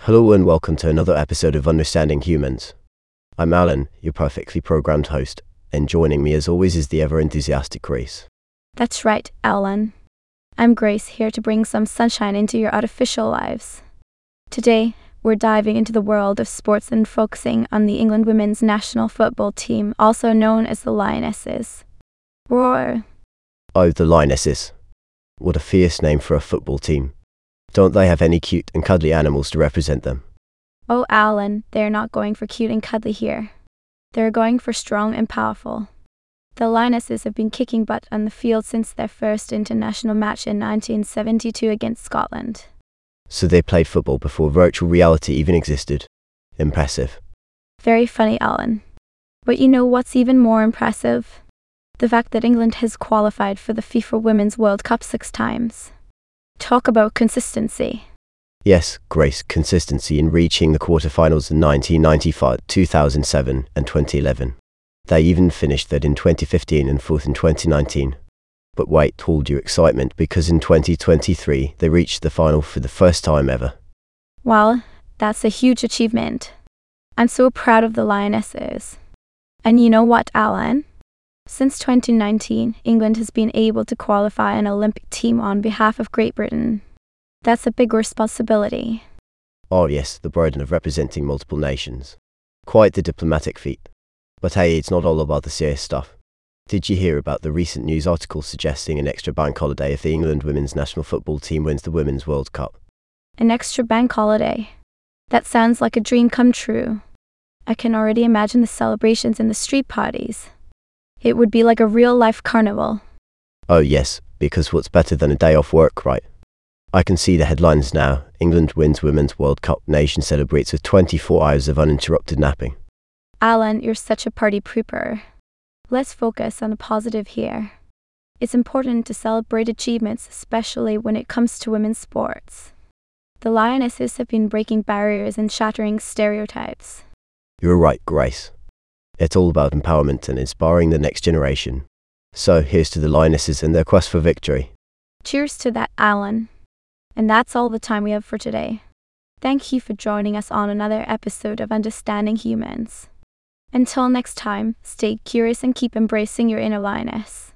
Hello and welcome to another episode of Understanding Humans. I'm Alan, your perfectly programmed host, and joining me as always is the ever enthusiastic Grace. That's right, Alan. I'm Grace, here to bring some sunshine into your artificial lives. Today, we're diving into the world of sports and focusing on the England women's national football team, also known as the Lionesses. Roar! Oh, the Lionesses. What a fierce name for a football team. Don't they have any cute and cuddly animals to represent them? Oh, Alan, they're not going for cute and cuddly here. They're going for strong and powerful. The Lionesses have been kicking butt on the field since their first international match in 1972 against Scotland. So they played football before virtual reality even existed. Impressive. Very funny, Alan. But you know what's even more impressive? The fact that England has qualified for the FIFA Women's World Cup six times. Talk about consistency. Yes, Grace, consistency in reaching the quarterfinals in 1995, 2007, and 2011. They even finished third in 2015 and fourth in 2019. But wait, hold your excitement because in 2023 they reached the final for the first time ever. Well, that's a huge achievement. I'm so proud of the Lionesses. And you know what, Alan? Since 2019, England has been able to qualify an Olympic team on behalf of Great Britain. That's a big responsibility. Oh, yes, the burden of representing multiple nations. Quite the diplomatic feat. But hey, it's not all about the serious stuff. Did you hear about the recent news article suggesting an extra bank holiday if the England women's national football team wins the Women's World Cup? An extra bank holiday. That sounds like a dream come true. I can already imagine the celebrations and the street parties. It would be like a real life carnival. Oh, yes, because what's better than a day off work, right? I can see the headlines now. England wins Women's World Cup. Nation celebrates with 24 hours of uninterrupted napping. Alan, you're such a party pooper. Let's focus on the positive here. It's important to celebrate achievements, especially when it comes to women's sports. The Lionesses have been breaking barriers and shattering stereotypes. You're right, Grace. It's all about empowerment and inspiring the next generation. So here's to the Lionesses and their quest for victory. Cheers to that, Alan. And that's all the time we have for today. Thank you for joining us on another episode of Understanding Humans. Until next time, stay curious and keep embracing your inner lioness.